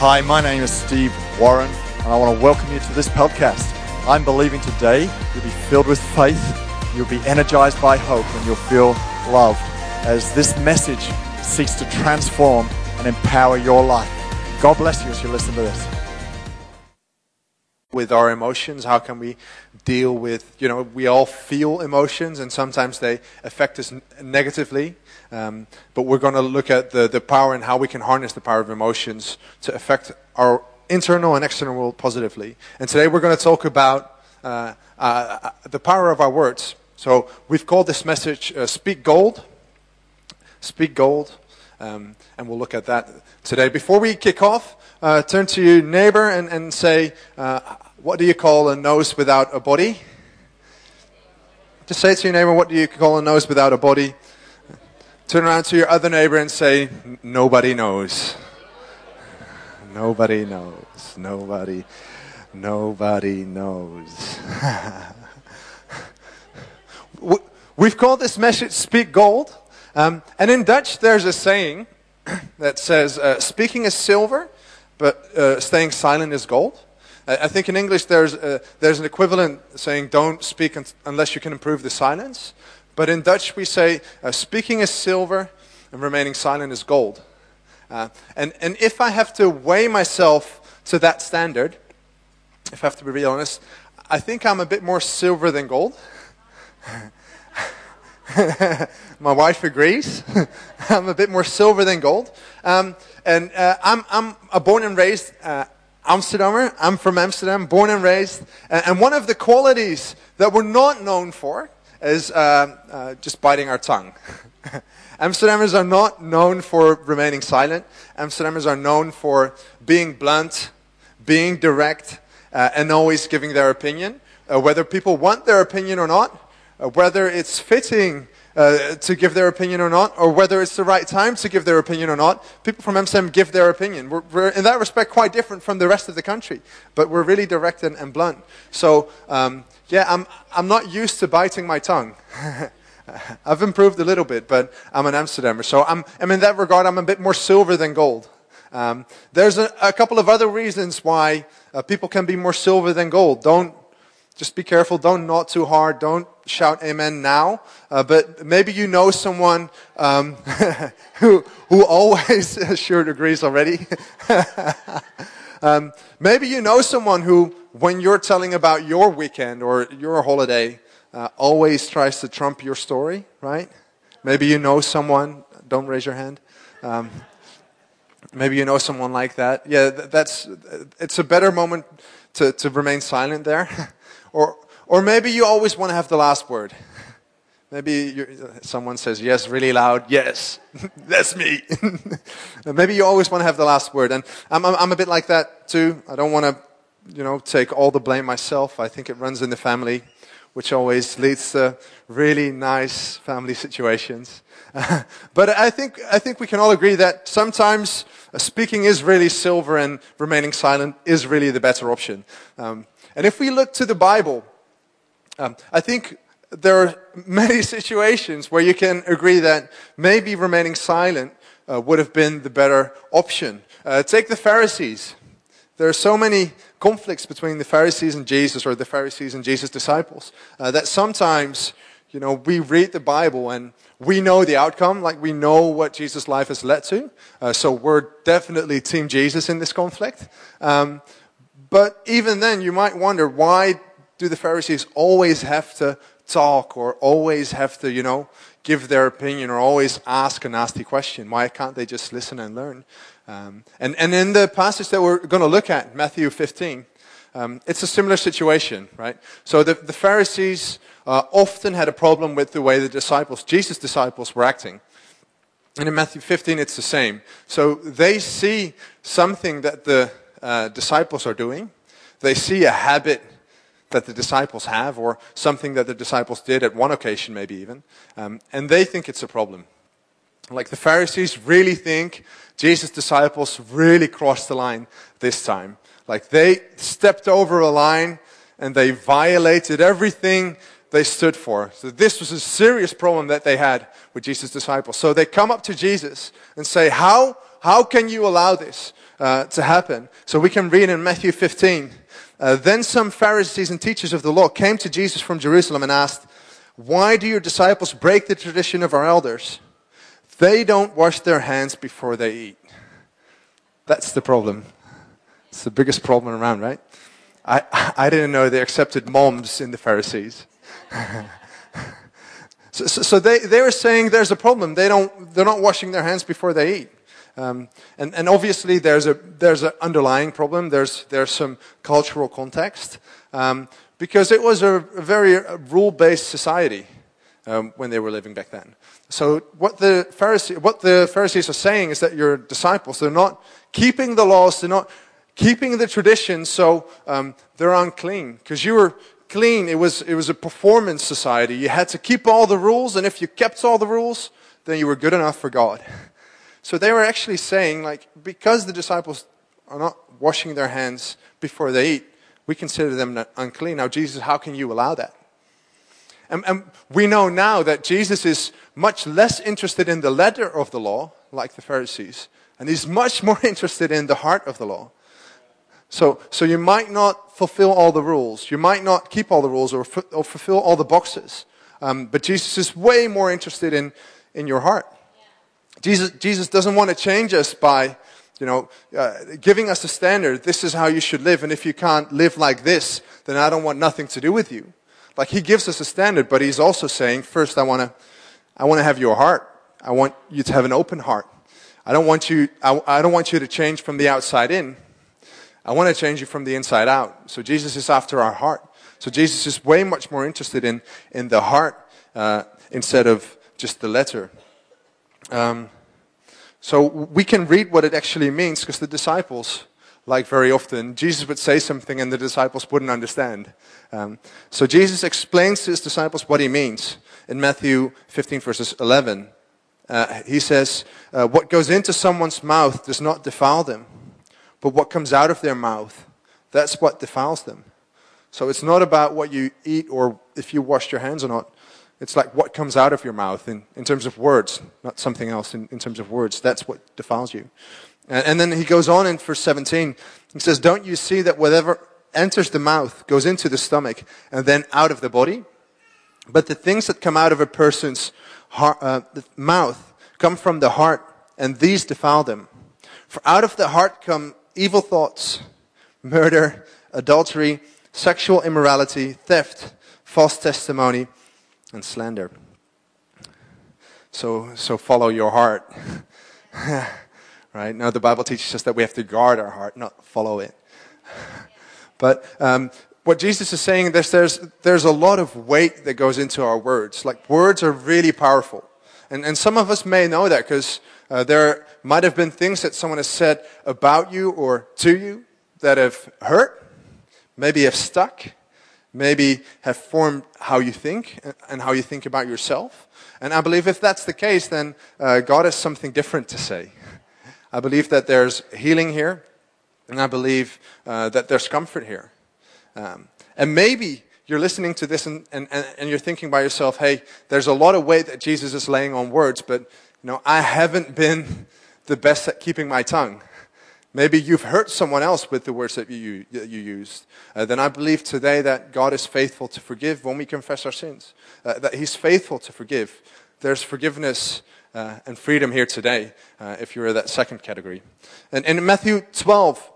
Hi, my name is Steve Warren, and I want to welcome you to this podcast. I'm believing today you'll be filled with faith, you'll be energized by hope, and you'll feel loved as this message seeks to transform and empower your life. God bless you as you listen to this. With our emotions, how can we deal with, you know, we all feel emotions and sometimes they affect us negatively. Um, but we're going to look at the, the power and how we can harness the power of emotions to affect our internal and external world positively. And today we're going to talk about uh, uh, the power of our words. So we've called this message uh, Speak Gold. Speak Gold. Um, and we'll look at that today. Before we kick off, uh, turn to your neighbor and, and say, uh, What do you call a nose without a body? Just say to your neighbor, What do you call a nose without a body? Turn around to your other neighbor and say, Nobody knows. Nobody knows. Nobody. Nobody knows. We've called this message Speak Gold. Um, and in Dutch, there's a saying that says, uh, Speaking is silver, but uh, staying silent is gold. I think in English there's, uh, there's an equivalent saying, Don't speak un- unless you can improve the silence. But in Dutch, we say, uh, speaking is silver and remaining silent is gold. Uh, and, and if I have to weigh myself to that standard, if I have to be real honest, I think I'm a bit more silver than gold. My wife agrees. I'm a bit more silver than gold. Um, and uh, I'm, I'm a born and raised uh. I'm from Amsterdam, born and raised. And, and one of the qualities that we're not known for is uh, uh, just biting our tongue. Amsterdammers are not known for remaining silent. Amsterdammers are known for being blunt, being direct, uh, and always giving their opinion, uh, whether people want their opinion or not, uh, whether it's fitting uh, to give their opinion or not, or whether it's the right time to give their opinion or not. People from Amsterdam give their opinion. We're, we're in that respect quite different from the rest of the country, but we're really direct and, and blunt. So, um, yeah, I'm, I'm not used to biting my tongue. I've improved a little bit, but I'm an Amsterdammer. So I'm, I'm in that regard, I'm a bit more silver than gold. Um, there's a, a, couple of other reasons why uh, people can be more silver than gold. Don't just be careful. Don't nod too hard. Don't shout amen now. Uh, but maybe you know someone um, who, who always, sure agrees already. um, maybe you know someone who, when you're telling about your weekend or your holiday, uh, always tries to trump your story, right? Maybe you know someone. Don't raise your hand. Um, maybe you know someone like that. Yeah, that's. It's a better moment to, to remain silent there. Or, or maybe you always want to have the last word. Maybe someone says yes really loud. Yes, that's me. maybe you always want to have the last word. And I'm, I'm, I'm a bit like that too. I don't want to, you know, take all the blame myself. I think it runs in the family, which always leads to really nice family situations. but I think, I think we can all agree that sometimes speaking is really silver and remaining silent is really the better option. Um, and if we look to the Bible, um, I think there are many situations where you can agree that maybe remaining silent uh, would have been the better option. Uh, take the Pharisees. There are so many conflicts between the Pharisees and Jesus, or the Pharisees and Jesus' disciples, uh, that sometimes, you know, we read the Bible and we know the outcome, like we know what Jesus' life has led to. Uh, so we're definitely Team Jesus in this conflict. Um, but even then, you might wonder why do the Pharisees always have to talk or always have to, you know, give their opinion or always ask a nasty question? Why can't they just listen and learn? Um, and, and in the passage that we're going to look at, Matthew 15, um, it's a similar situation, right? So the, the Pharisees uh, often had a problem with the way the disciples, Jesus' disciples, were acting. And in Matthew 15, it's the same. So they see something that the uh, disciples are doing. They see a habit that the disciples have, or something that the disciples did at one occasion, maybe even, um, and they think it's a problem. Like the Pharisees really think Jesus' disciples really crossed the line this time. Like they stepped over a line and they violated everything they stood for. So this was a serious problem that they had with Jesus' disciples. So they come up to Jesus and say, How, how can you allow this? Uh, to happen. So we can read in Matthew 15. Uh, then some Pharisees and teachers of the law came to Jesus from Jerusalem and asked, Why do your disciples break the tradition of our elders? They don't wash their hands before they eat. That's the problem. It's the biggest problem around, right? I, I didn't know they accepted moms in the Pharisees. so, so, so, they, they were saying there's a problem. They don't, they're not washing their hands before they eat. Um, and, and obviously, there's a there's an underlying problem. There's there's some cultural context um, because it was a, a very rule-based society um, when they were living back then. So what the Pharisee, what the Pharisees are saying is that your disciples they're not keeping the laws, they're not keeping the traditions, so um, they're unclean because you were clean. It was it was a performance society. You had to keep all the rules, and if you kept all the rules, then you were good enough for God. So they were actually saying, like, because the disciples are not washing their hands before they eat, we consider them unclean. Now, Jesus, how can you allow that? And, and, we know now that Jesus is much less interested in the letter of the law, like the Pharisees, and he's much more interested in the heart of the law. So, so you might not fulfill all the rules, you might not keep all the rules or, or fulfill all the boxes, um, but Jesus is way more interested in, in your heart. Jesus, Jesus doesn't want to change us by, you know, uh, giving us a standard. This is how you should live. And if you can't live like this, then I don't want nothing to do with you. Like he gives us a standard, but he's also saying, first, I want to, I want to have your heart. I want you to have an open heart. I don't want you, I, I don't want you to change from the outside in. I want to change you from the inside out. So Jesus is after our heart. So Jesus is way much more interested in, in the heart uh, instead of just the letter. Um, so we can read what it actually means because the disciples, like very often, Jesus would say something and the disciples wouldn't understand. Um, so Jesus explains to his disciples what he means in Matthew 15, verses 11. Uh, he says, uh, What goes into someone's mouth does not defile them, but what comes out of their mouth, that's what defiles them. So it's not about what you eat or if you washed your hands or not. It's like what comes out of your mouth in, in terms of words, not something else in, in terms of words. That's what defiles you. And, and then he goes on in verse 17. He says, Don't you see that whatever enters the mouth goes into the stomach and then out of the body? But the things that come out of a person's heart, uh, mouth come from the heart, and these defile them. For out of the heart come evil thoughts, murder, adultery, sexual immorality, theft, false testimony and slander. So, so follow your heart. right? Now, the Bible teaches us that we have to guard our heart, not follow it. but um, what Jesus is saying is there's, there's a lot of weight that goes into our words. Like, words are really powerful. And, and some of us may know that because uh, there might have been things that someone has said about you or to you that have hurt, maybe have stuck, maybe have formed how you think and how you think about yourself. And I believe if that's the case, then uh, God has something different to say. I believe that there's healing here, and I believe uh, that there's comfort here. Um, and maybe you're listening to this and, and, and you're thinking by yourself, hey, there's a lot of weight that Jesus is laying on words, but you know, I haven't been the best at keeping my tongue. Maybe you've hurt someone else with the words that you, that you used. Uh, then I believe today that God is faithful to forgive when we confess our sins, uh, that He's faithful to forgive. There's forgiveness uh, and freedom here today uh, if you're in that second category. And, and in Matthew 12,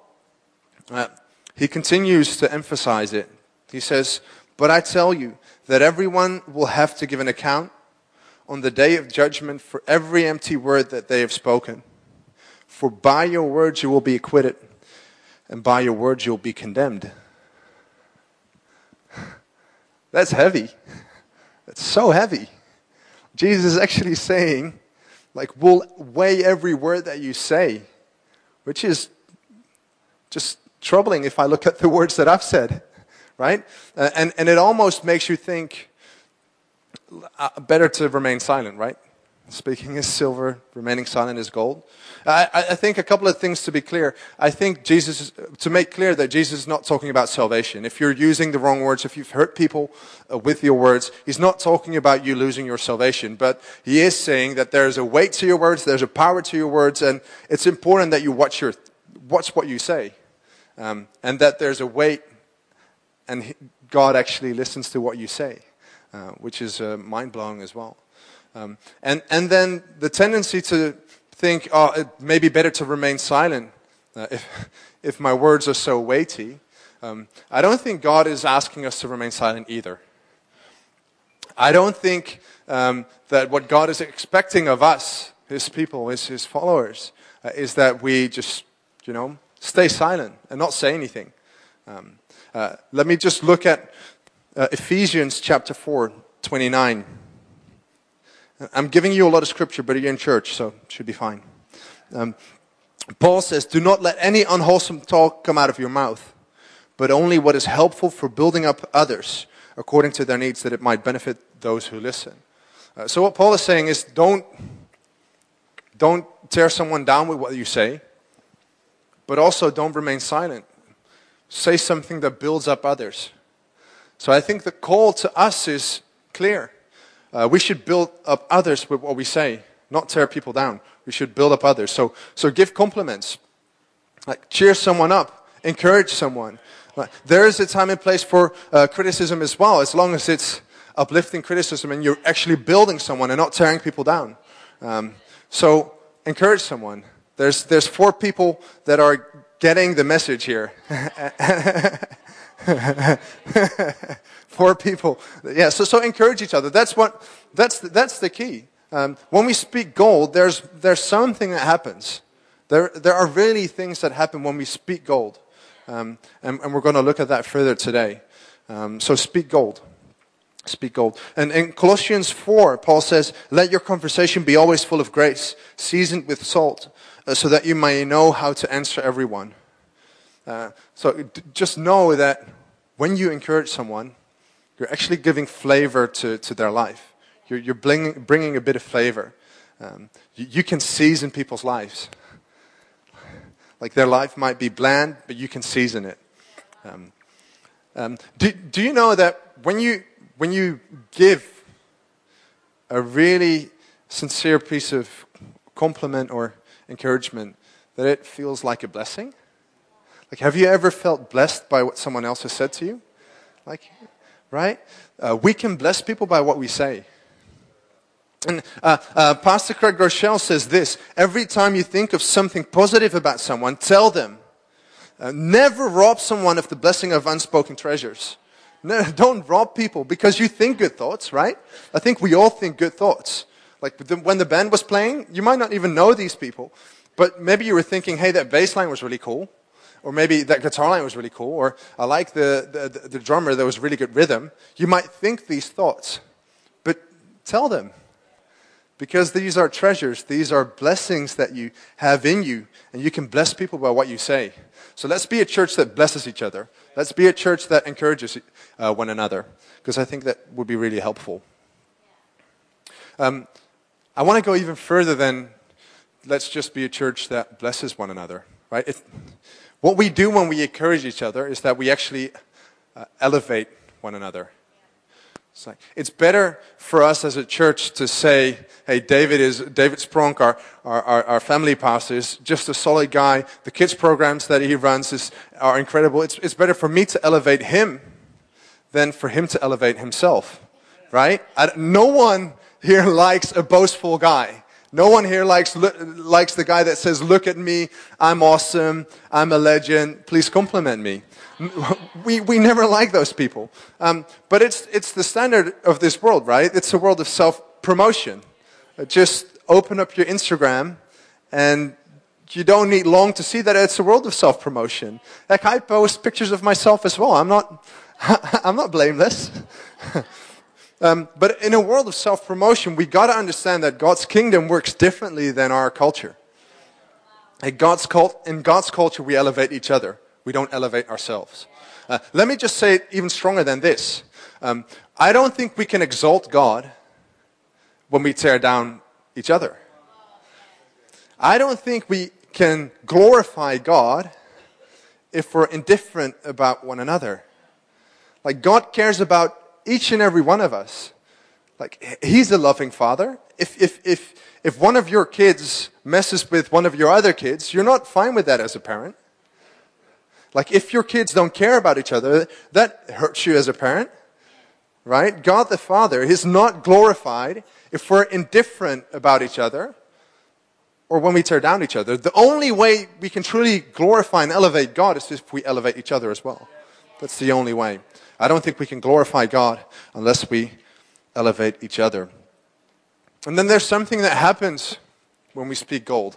uh, He continues to emphasize it. He says, But I tell you that everyone will have to give an account on the day of judgment for every empty word that they have spoken. For by your words you will be acquitted, and by your words you'll be condemned. That's heavy. That's so heavy. Jesus is actually saying, like, we'll weigh every word that you say, which is just troubling if I look at the words that I've said, right? Uh, and, and it almost makes you think uh, better to remain silent, right? Speaking is silver, remaining silent is gold. I, I, think a couple of things to be clear. I think Jesus, to make clear that Jesus is not talking about salvation. If you're using the wrong words, if you've hurt people uh, with your words, he's not talking about you losing your salvation. But he is saying that there's a weight to your words, there's a power to your words, and it's important that you watch your, watch what you say. Um, and that there's a weight, and God actually listens to what you say, uh, which is uh, mind blowing as well. Um, and, and then the tendency to think, oh, it may be better to remain silent uh, if, if my words are so weighty. Um, I don't think God is asking us to remain silent either. I don't think um, that what God is expecting of us, His people, His, his followers, uh, is that we just, you know, stay silent and not say anything. Um, uh, let me just look at uh, Ephesians chapter 4, 29. I'm giving you a lot of scripture, but you're in church, so it should be fine. Um, Paul says, Do not let any unwholesome talk come out of your mouth, but only what is helpful for building up others according to their needs, that it might benefit those who listen. Uh, so, what Paul is saying is don't, don't tear someone down with what you say, but also don't remain silent. Say something that builds up others. So, I think the call to us is clear. Uh, we should build up others with what we say, not tear people down. We should build up others. So, so give compliments, like cheer someone up, encourage someone. Like, there is a time and place for uh, criticism as well, as long as it's uplifting criticism and you're actually building someone and not tearing people down. Um, so encourage someone. There's, there's four people that are getting the message here. four people. Yeah, so, so encourage each other. That's, what, that's, the, that's the key. Um, when we speak gold, there's, there's something that happens. There, there are really things that happen when we speak gold. Um, and, and, we're going to look at that further today. Um, so speak gold. Speak gold. And in Colossians 4, Paul says, Let your conversation be always full of grace, seasoned with salt, uh, so that you may know how to answer everyone. Uh, so just know that when you encourage someone, you're actually giving flavor to, to their life. You're, you're bringing, bringing a bit of flavor. Um, you, you can season people's lives. Like their life might be bland, but you can season it. Um, um, do, do you know that when you, when you give a really sincere piece of compliment or encouragement, that it feels like a blessing? Like, have you ever felt blessed by what someone else has said to you? Like, right? Uh, we can bless people by what we say. And uh, uh, Pastor Craig Groeschel says this every time you think of something positive about someone, tell them. Uh, never rob someone of the blessing of unspoken treasures. No, don't rob people because you think good thoughts, right? I think we all think good thoughts. Like when the band was playing, you might not even know these people, but maybe you were thinking, hey, that bass line was really cool. Or maybe that guitar line was really cool. Or I like the, the, the drummer, there was really good rhythm. You might think these thoughts, but tell them because these are treasures, these are blessings that you have in you, and you can bless people by what you say. So let's be a church that blesses each other. Let's be a church that encourages uh, one another, because I think that would be really helpful. Um, I want to go even further than let's just be a church that blesses one another, right? What we do when we encourage each other is that we actually uh, elevate one another. It's, like, it's better for us as a church to say, hey, David is David Spronk, our, our, our, family pastor, is just a solid guy. The kids programs that he runs is, are incredible. It's, it's better for me to elevate him than for him to elevate himself, right? I, no one here likes a boastful guy. No one here likes, likes the guy that says, look at me, I'm awesome, I'm a legend, please compliment me. we, we never like those people. Um, but it's, it's the standard of this world, right? It's a world of self promotion. Uh, just open up your Instagram and you don't need long to see that it's a world of self promotion. Like I post pictures of myself as well. I'm not, I'm not blameless. um, but in a world of self promotion, we got to understand that God's kingdom works differently than our culture. In God's, cult, in God's culture, we elevate each other. We don't elevate ourselves. Uh, let me just say it even stronger than this. Um, I don't think we can exalt God when we tear down each other. I don't think we can glorify God if we're indifferent about one another. Like, God cares about each and every one of us. Like, He's a loving Father. If, if, if, if one of your kids messes with one of your other kids, you're not fine with that as a parent. Like if your kids don't care about each other, that hurts you as a parent, right? God the Father is not glorified if we're indifferent about each other or when we tear down each other. The only way we can truly glorify and elevate God is if we elevate each other as well. That's the only way. I don't think we can glorify God unless we elevate each other. And then there's something that happens when we speak gold.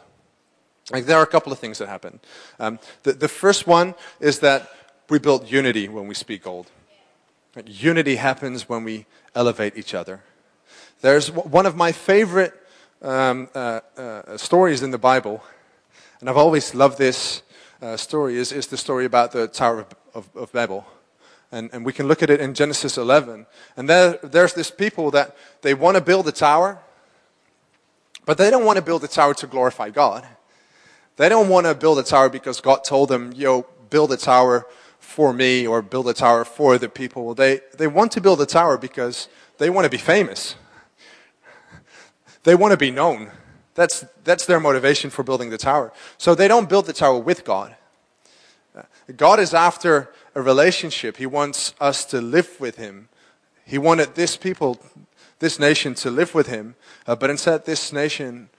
Like there are a couple of things that happen. Um, the, the first one is that we build unity when we speak gold. Unity happens when we elevate each other. There's one of my favorite um, uh, uh, stories in the Bible, and I've always loved this uh, story, is, is the story about the Tower of, of, of Babel. And, and we can look at it in Genesis 11. And there, there's this people that they want to build a tower, but they don't want to build a tower to glorify God. They don't want to build a tower because God told them, yo, build a tower for me or build a tower for the people. They, they want to build a tower because they want to be famous. They want to be known. That's, that's their motivation for building the tower. So they don't build the tower with God. Uh, God is after a relationship. He wants us to live with Him. He wanted this people, this nation, to live with Him, uh, but instead, this nation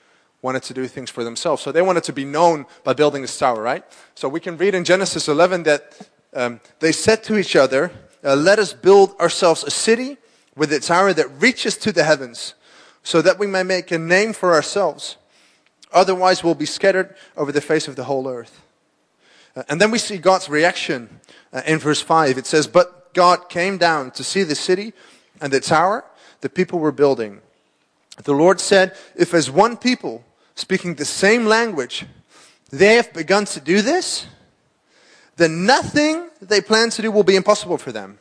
wanted to do things for themselves. So they wanted to be known by building this tower, right? So we can read in Genesis 11 that um, they said to each other, uh, Let us build ourselves a city with a tower that reaches to the heavens, so that we may make a name for ourselves. Otherwise, we'll be scattered over the face of the whole earth. Uh, and then we see God's reaction uh, in verse 5. It says, But God came down to see the city and the tower the people were building. The Lord said, If as one people speaking the same language, they have begun to do this, then nothing they plan to do will be impossible for them.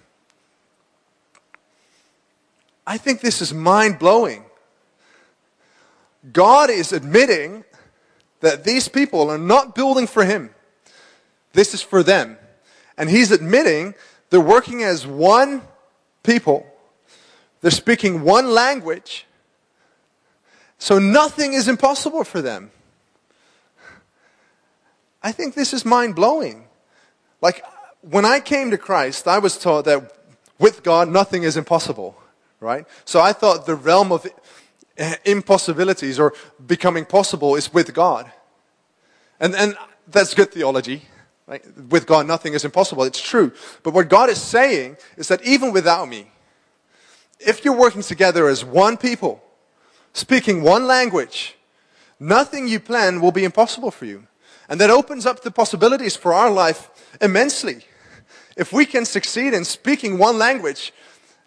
I think this is mind blowing. God is admitting that these people are not building for Him. This is for them. And He's admitting they're working as one people, they're speaking one language, so nothing is impossible for them. I think this is mind blowing. Like, when I came to Christ, I was taught that with God, nothing is impossible, right? So I thought the realm of impossibilities or becoming possible is with God. And, and that's good theology. Right? With God, nothing is impossible. It's true. But what God is saying is that even without me, if you're working together as one people, speaking one language, nothing you plan will be impossible for you. And that opens up the possibilities for our life immensely. If we can succeed in speaking one language,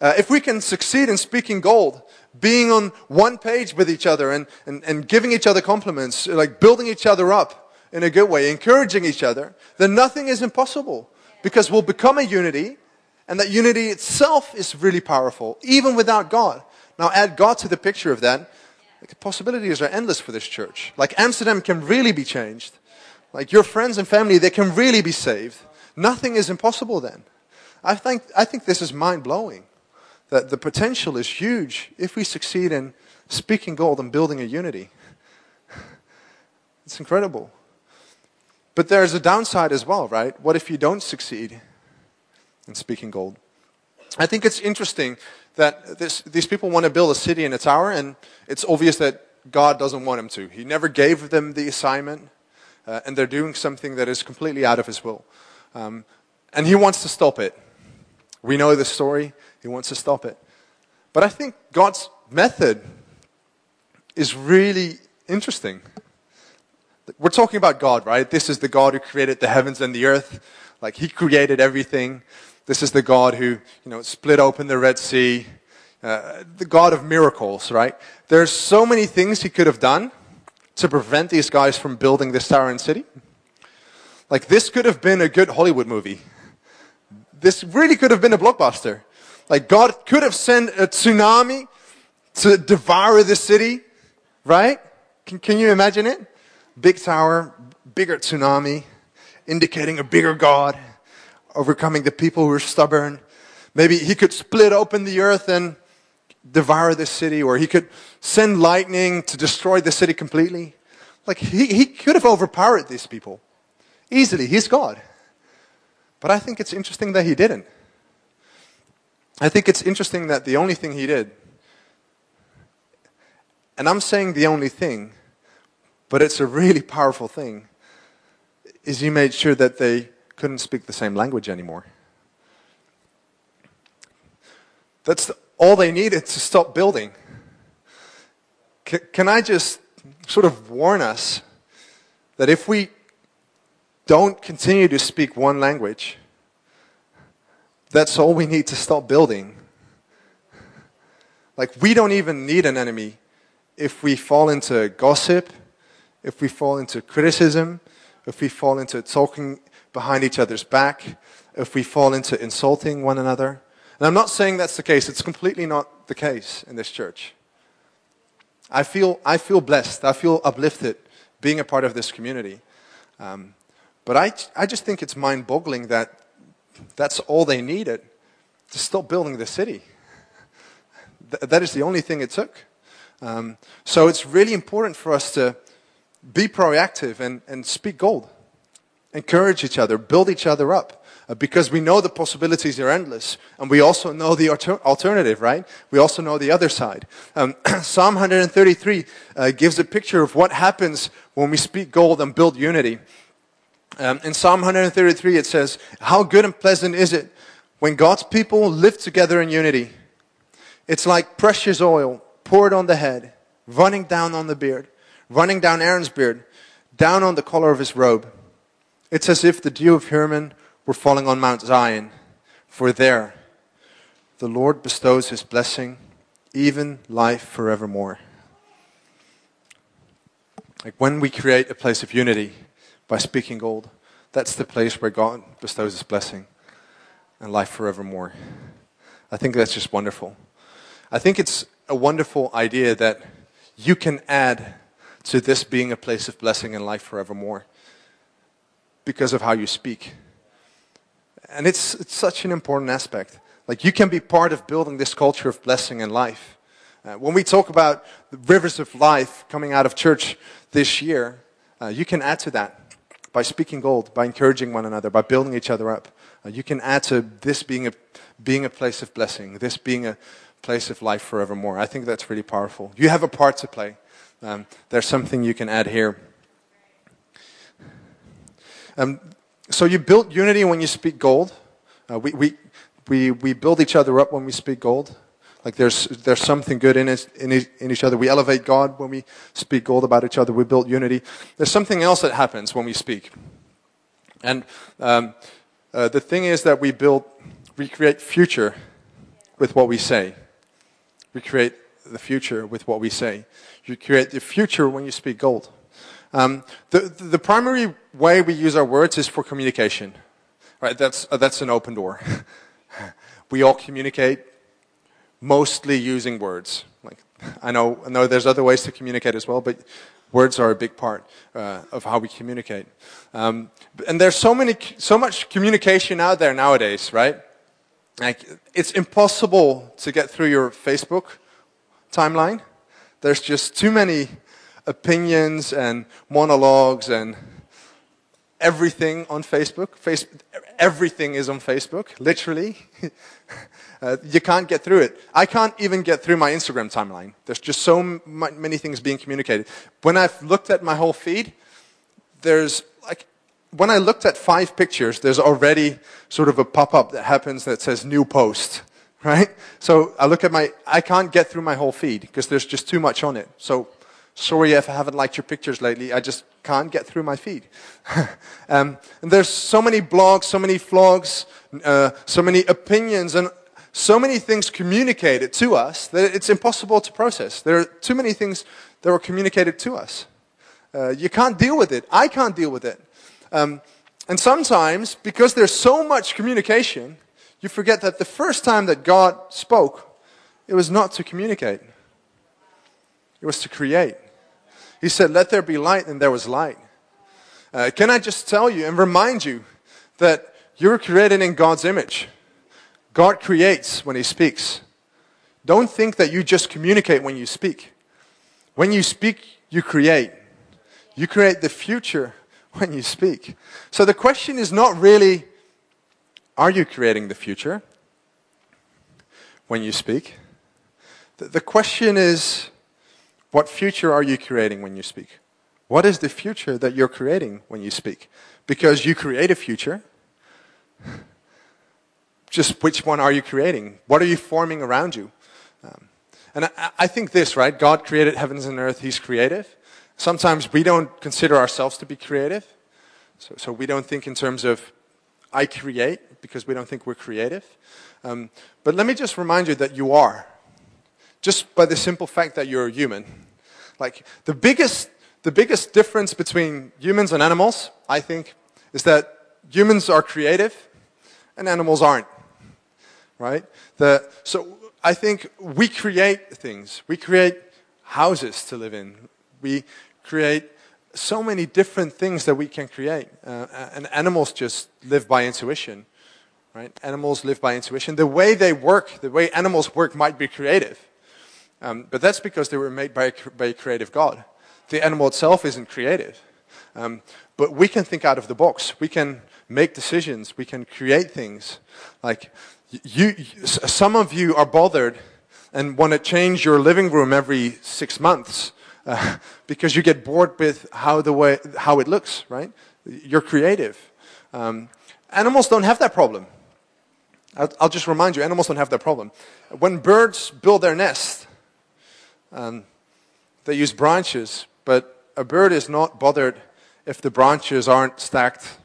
uh, if we can succeed in speaking gold, being on one page with each other and, and, and giving each other compliments, like building each other up in a good way, encouraging each other, then nothing is impossible because we'll become a unity and that unity itself is really powerful, even without God. Now add God to the picture of that. Like, the possibilities are endless for this church. Like Amsterdam can really be changed. Like your friends and family, they can really be saved. Nothing is impossible then. I think, I think this is mind blowing. That the potential is huge if we succeed in speaking gold and building a unity. It's incredible. But there's a downside as well, right? What if you don't succeed in speaking gold? I think it's interesting that this, these people want to build a city and a tower, and it's obvious that God doesn't want them to. He never gave them the assignment, uh, and they're doing something that is completely out of His will. Um, and He wants to stop it. We know the story, He wants to stop it. But I think God's method is really interesting. We're talking about God, right? This is the God who created the heavens and the earth. Like, He created everything. This is the God who, you know, split open the Red Sea, uh, the God of miracles, right? There's so many things he could have done to prevent these guys from building this tower and city. Like, this could have been a good Hollywood movie. This really could have been a blockbuster. Like, God could have sent a tsunami to devour the city, right? Can, can you imagine it? Big tower, bigger tsunami, indicating a bigger God overcoming the people who are stubborn. Maybe he could split open the earth and devour the city, or he could send lightning to destroy the city completely. Like, he, he could have overpowered these people easily. He's God. But I think it's interesting that he didn't. I think it's interesting that the only thing he did, and I'm saying the only thing, but it's a really powerful thing, is you made sure that they couldn't speak the same language anymore. That's the, all they needed to stop building. C- can I just sort of warn us that if we don't continue to speak one language, that's all we need to stop building. Like, we don't even need an enemy if we fall into gossip, if we fall into criticism, if we fall into talking behind each other's back, if we fall into insulting one another. And I'm not saying that's the case, it's completely not the case in this church. I feel, I feel blessed, I feel uplifted being a part of this community. Um, but I, I just think it's mind boggling that that's all they needed to stop building the city. Th- that is the only thing it took. Um, so it's really important for us to be proactive and, and speak gold. Encourage each other, build each other up. Uh, because we know the possibilities are endless. And we also know the alter- alternative, right? We also know the other side. Um, Psalm 133 uh, gives a picture of what happens when we speak gold and build unity. Um, in Psalm 133, it says, How good and pleasant is it when God's people live together in unity? It's like precious oil poured on the head, running down on the beard running down Aaron's beard, down on the collar of his robe. It's as if the dew of Hermon were falling on Mount Zion, for there the Lord bestows his blessing, even life forevermore. Like when we create a place of unity by speaking gold, that's the place where God bestows his blessing and life forevermore. I think that's just wonderful. I think it's a wonderful idea that you can add to this being a place of blessing and life forevermore because of how you speak. And it's, it's such an important aspect. Like, you can be part of building this culture of blessing and life. Uh, when we talk about the rivers of life coming out of church this year, uh, you can add to that by speaking gold, by encouraging one another, by building each other up. Uh, you can add to this being a, being a place of blessing, this being a place of life forevermore. I think that's really powerful. You have a part to play. Um, there's something you can add here. Um, so you build unity when you speak gold. Uh, we, we, we, we build each other up when we speak gold. Like there's, there's something good in, it, in, in each other. We elevate God when we speak gold about each other. We build unity. There's something else that happens when we speak. And um, uh, the thing is that we build, we create future with what we say. We create the future with what we say. You create the future when you speak gold. Um, the, the primary way we use our words is for communication. Right? That's, uh, that's an open door. we all communicate mostly using words. Like, I know, I know there's other ways to communicate as well, but words are a big part uh, of how we communicate. Um, and there's so many, so much communication out there nowadays, right? Like, it's impossible to get through your Facebook timeline. There's just too many opinions and monologues and everything on Facebook. Face, everything is on Facebook, literally. uh, you can't get through it. I can't even get through my Instagram timeline. There's just so m- many things being communicated. When I've looked at my whole feed, there's like, when I looked at five pictures, there's already sort of a pop up that happens that says new post right? So I look at my, I can't get through my whole feed because there's just too much on it. So sorry if I haven't liked your pictures lately. I just can't get through my feed. um, and there's so many blogs, so many vlogs, uh, so many opinions, and so many things communicated to us that it's impossible to process. There are too many things that were communicated to us. Uh, you can't deal with it. I can't deal with it. Um, and sometimes, because there's so much communication, you forget that the first time that God spoke, it was not to communicate, it was to create. He said, Let there be light, and there was light. Uh, can I just tell you and remind you that you're created in God's image? God creates when He speaks. Don't think that you just communicate when you speak. When you speak, you create. You create the future when you speak. So the question is not really are you creating the future when you speak? The, question is, what future are you creating when you speak? What is the future that you're creating when you speak? Because you create a future. Just which one are you creating? What are you forming around you? Um, and I, I think this, right? God created heavens and earth, He's creative. Sometimes we don't consider ourselves to be creative. So, so we don't think in terms of I create because we don't think we're creative. Um, but let me just remind you that you are. Just by the simple fact that you're a human. Like the biggest, the biggest difference between humans and animals, I think, is that humans are creative and animals aren't. Right? The, so I think we create things. We create houses to live in. We create so many different things that we can create. Uh, and animals just live by intuition. Right? Animals live by intuition. The way they work, the way animals work might be creative. Um, but that's because they were made by a, by a, creative God. The animal itself isn't creative. Um, but we can think out of the box. We can make decisions. We can create things. Like, you, some of you are bothered and want to change your living room every six months uh, because you get bored with how, the way, how it looks, right? You're creative. Um, animals don't have that problem. I'll, just remind you, animals don't have that problem. When birds build their nest, um, they use branches, but a bird is not bothered if the branches aren't stacked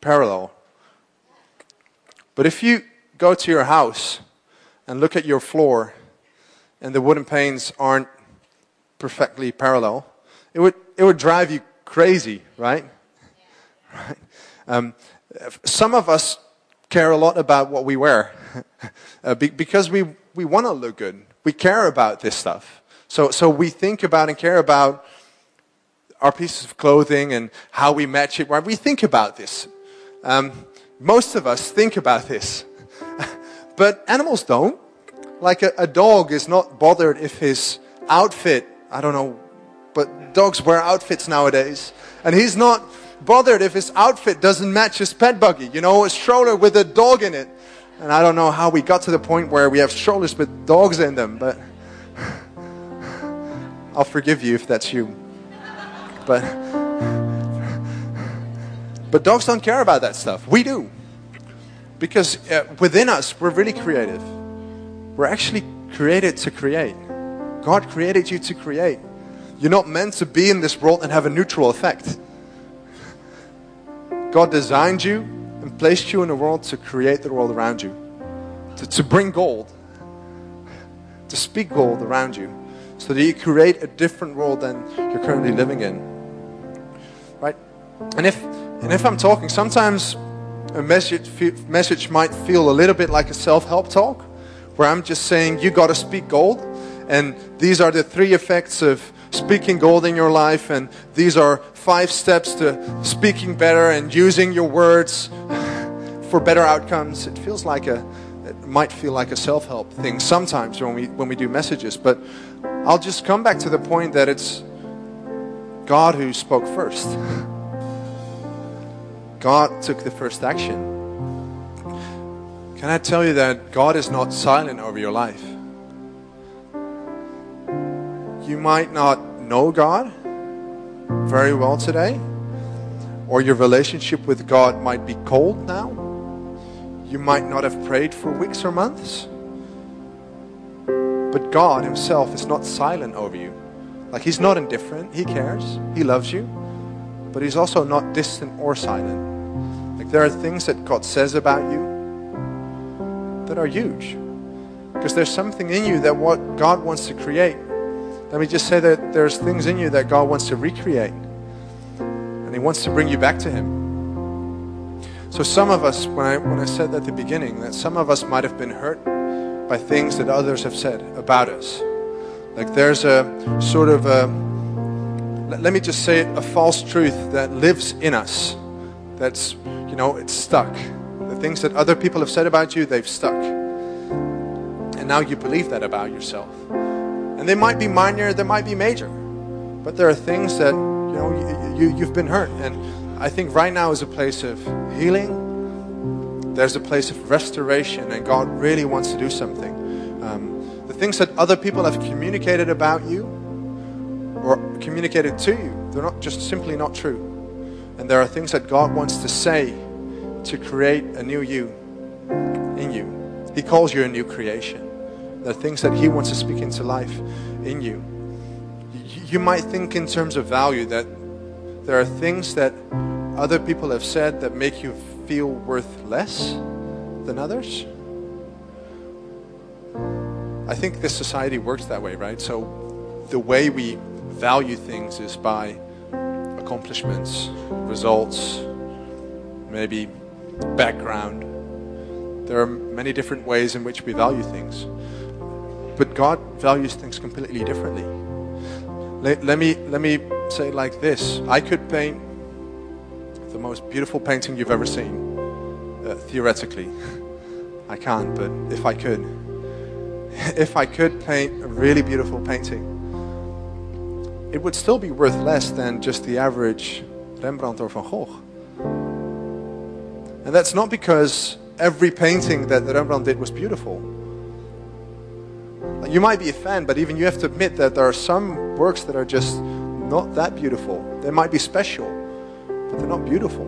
parallel. But if you go to your house and look at your floor and the wooden panes aren't perfectly parallel, it would, it would drive you crazy, right? right? Um, some of us care a lot about what we wear uh, be, because we, we want to look good. We care about this stuff. So, so we think about and care about our pieces of clothing and how we match it. Right? We think about this. Um, most of us think about this. but animals don't. Like a, a dog is not bothered if his outfit I don't know, but dogs wear outfits nowadays. And he's not bothered if his outfit doesn't match his pet buggy, you know, a stroller with a dog in it. And I don't know how we got to the point where we have strollers with dogs in them, but I'll forgive you if that's you. But but dogs don't care about that stuff. We do. Because uh, within us, we're really creative. We're actually created to create. God created you to create. You're not meant to be in this world and have a neutral effect. God designed you and placed you in the world to create the world around you, to, to bring gold, to speak gold around you, so that you create a different world than you're currently living in. Right? And if, and if I'm talking, sometimes a message, message might feel a little bit like a self help talk, where I'm just saying, you got to speak gold. And these are the three effects of speaking gold in your life. And these are five steps to speaking better and using your words for better outcomes. It feels like a, it might feel like a self help thing sometimes when we, when we do messages. But I'll just come back to the point that it's God who spoke first. God took the first action. Can I tell you that God is not silent over your life? You might not know God very well today, or your relationship with God might be cold now. You might not have prayed for weeks or months. But God Himself is not silent over you. Like He's not indifferent, He cares, He loves you, but He's also not distant or silent. Like there are things that God says about you that are huge. Because there's something in you that what God wants to create let me just say that there's things in you that God wants to recreate. And He wants to bring you back to Him. So some of us, when I, when I said at the beginning, that some of us might have been hurt by things that others have said about us. Like there's a sort of a, let me just say it, a false truth that lives in us. That's, you know, it's stuck. The things that other people have said about you, they've stuck. And now you believe that about yourself. And they might be minor, they might be major. But there are things that, you know, you, you, you've been hurt. And I think right now is a place of healing there's a place of restoration, and God really wants to do something. Um, the things that other people have communicated about you or communicated to you, they're not just simply not true. And there are things that God wants to say to create a new you in you. He calls you a new creation. Are things that He wants to speak into life in you. You might think in terms of value that there are things that other people have said that make you feel worth less than others. I think this society works that way, right? So the way we value things is by accomplishments, results, maybe background. There are many different ways in which we value things. But God values things completely differently. Let, let, me, let me say it like this I could paint the most beautiful painting you've ever seen, uh, theoretically. I can't, but if I could, if I could paint a really beautiful painting, it would still be worth less than just the average Rembrandt or Van Gogh. And that's not because every painting that Rembrandt did was beautiful. You might be a fan, but even you have to admit that there are some works that are just not that beautiful. They might be special, but they're not beautiful.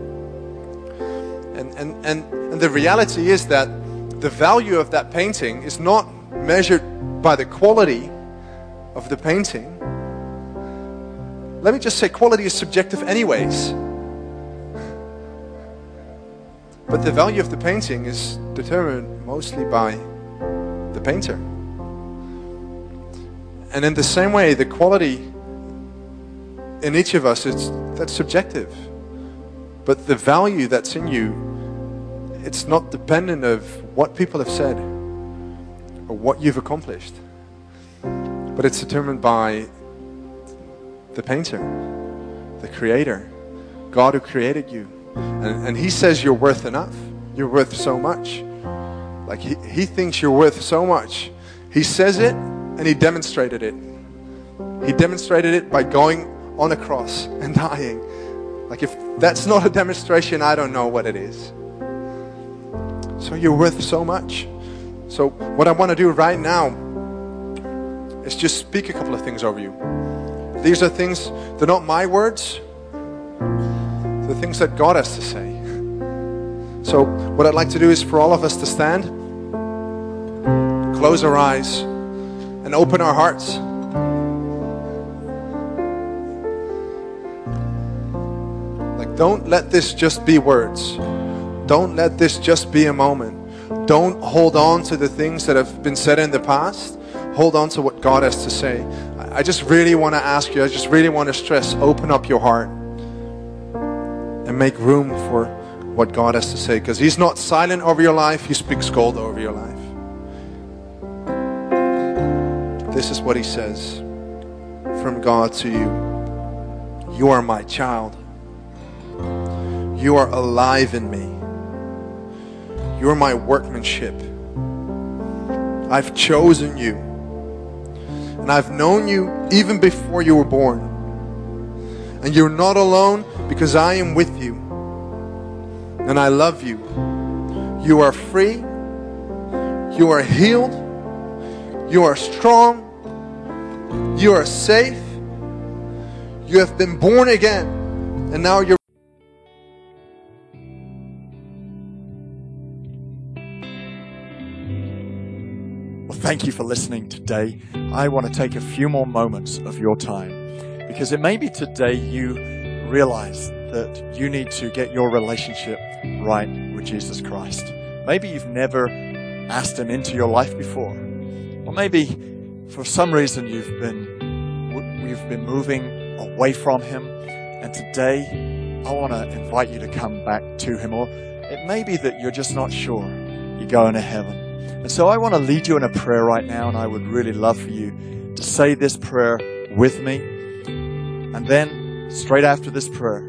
And, and, and, and the reality is that the value of that painting is not measured by the quality of the painting. Let me just say, quality is subjective, anyways. But the value of the painting is determined mostly by the painter. And in the same way, the quality in each of us is that's subjective. But the value that's in you, it's not dependent of what people have said or what you've accomplished. But it's determined by the painter, the creator, God who created you. And, and he says you're worth enough. You're worth so much. Like he, he thinks you're worth so much. He says it and he demonstrated it. He demonstrated it by going on a cross and dying. Like if that's not a demonstration, I don't know what it is. So you're worth so much. So what I want to do right now is just speak a couple of things over you. These are things, they're not my words, the things that God has to say. So, what I'd like to do is for all of us to stand, close our eyes, and open our hearts. Like, don't let this just be words. Don't let this just be a moment. Don't hold on to the things that have been said in the past. Hold on to what God has to say. I just really want to ask you, I just really want to stress open up your heart and make room for what God has to say because He's not silent over your life, He speaks gold over your life. This is what He says from God to you You are my child, you are alive in me, you are my workmanship. I've chosen you, and I've known you even before you were born. And you're not alone because I am with you and I love you. You are free, you are healed, you are strong, you are safe, you have been born again, and now you're. Well, thank you for listening today. I want to take a few more moments of your time because it may be today you realize that you need to get your relationship right with Jesus Christ. Maybe you've never asked Him into your life before, or maybe for some reason you've been you've been moving away from Him, and today I want to invite you to come back to Him. Or it may be that you're just not sure you're going to heaven, and so I want to lead you in a prayer right now, and I would really love for you to say this prayer with me, and then straight after this prayer,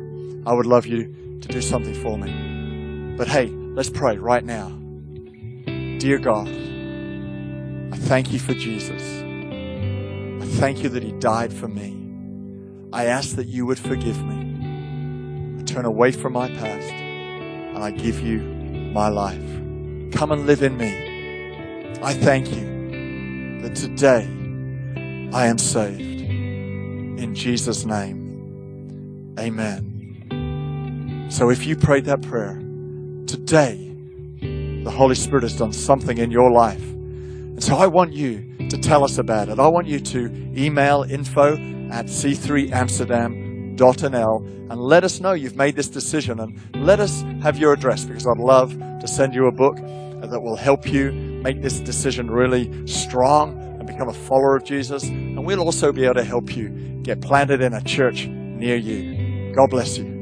I would love you to do something for me. But hey, let's pray right now. Dear God, I thank you for Jesus. Thank you that He died for me. I ask that you would forgive me. I turn away from my past and I give you my life. Come and live in me. I thank you that today I am saved. In Jesus' name, amen. So if you prayed that prayer, today the Holy Spirit has done something in your life. So I want you to tell us about it. I want you to email info at c3amsterdam.nl and let us know you've made this decision and let us have your address because I'd love to send you a book that will help you make this decision really strong and become a follower of Jesus. And we'll also be able to help you get planted in a church near you. God bless you.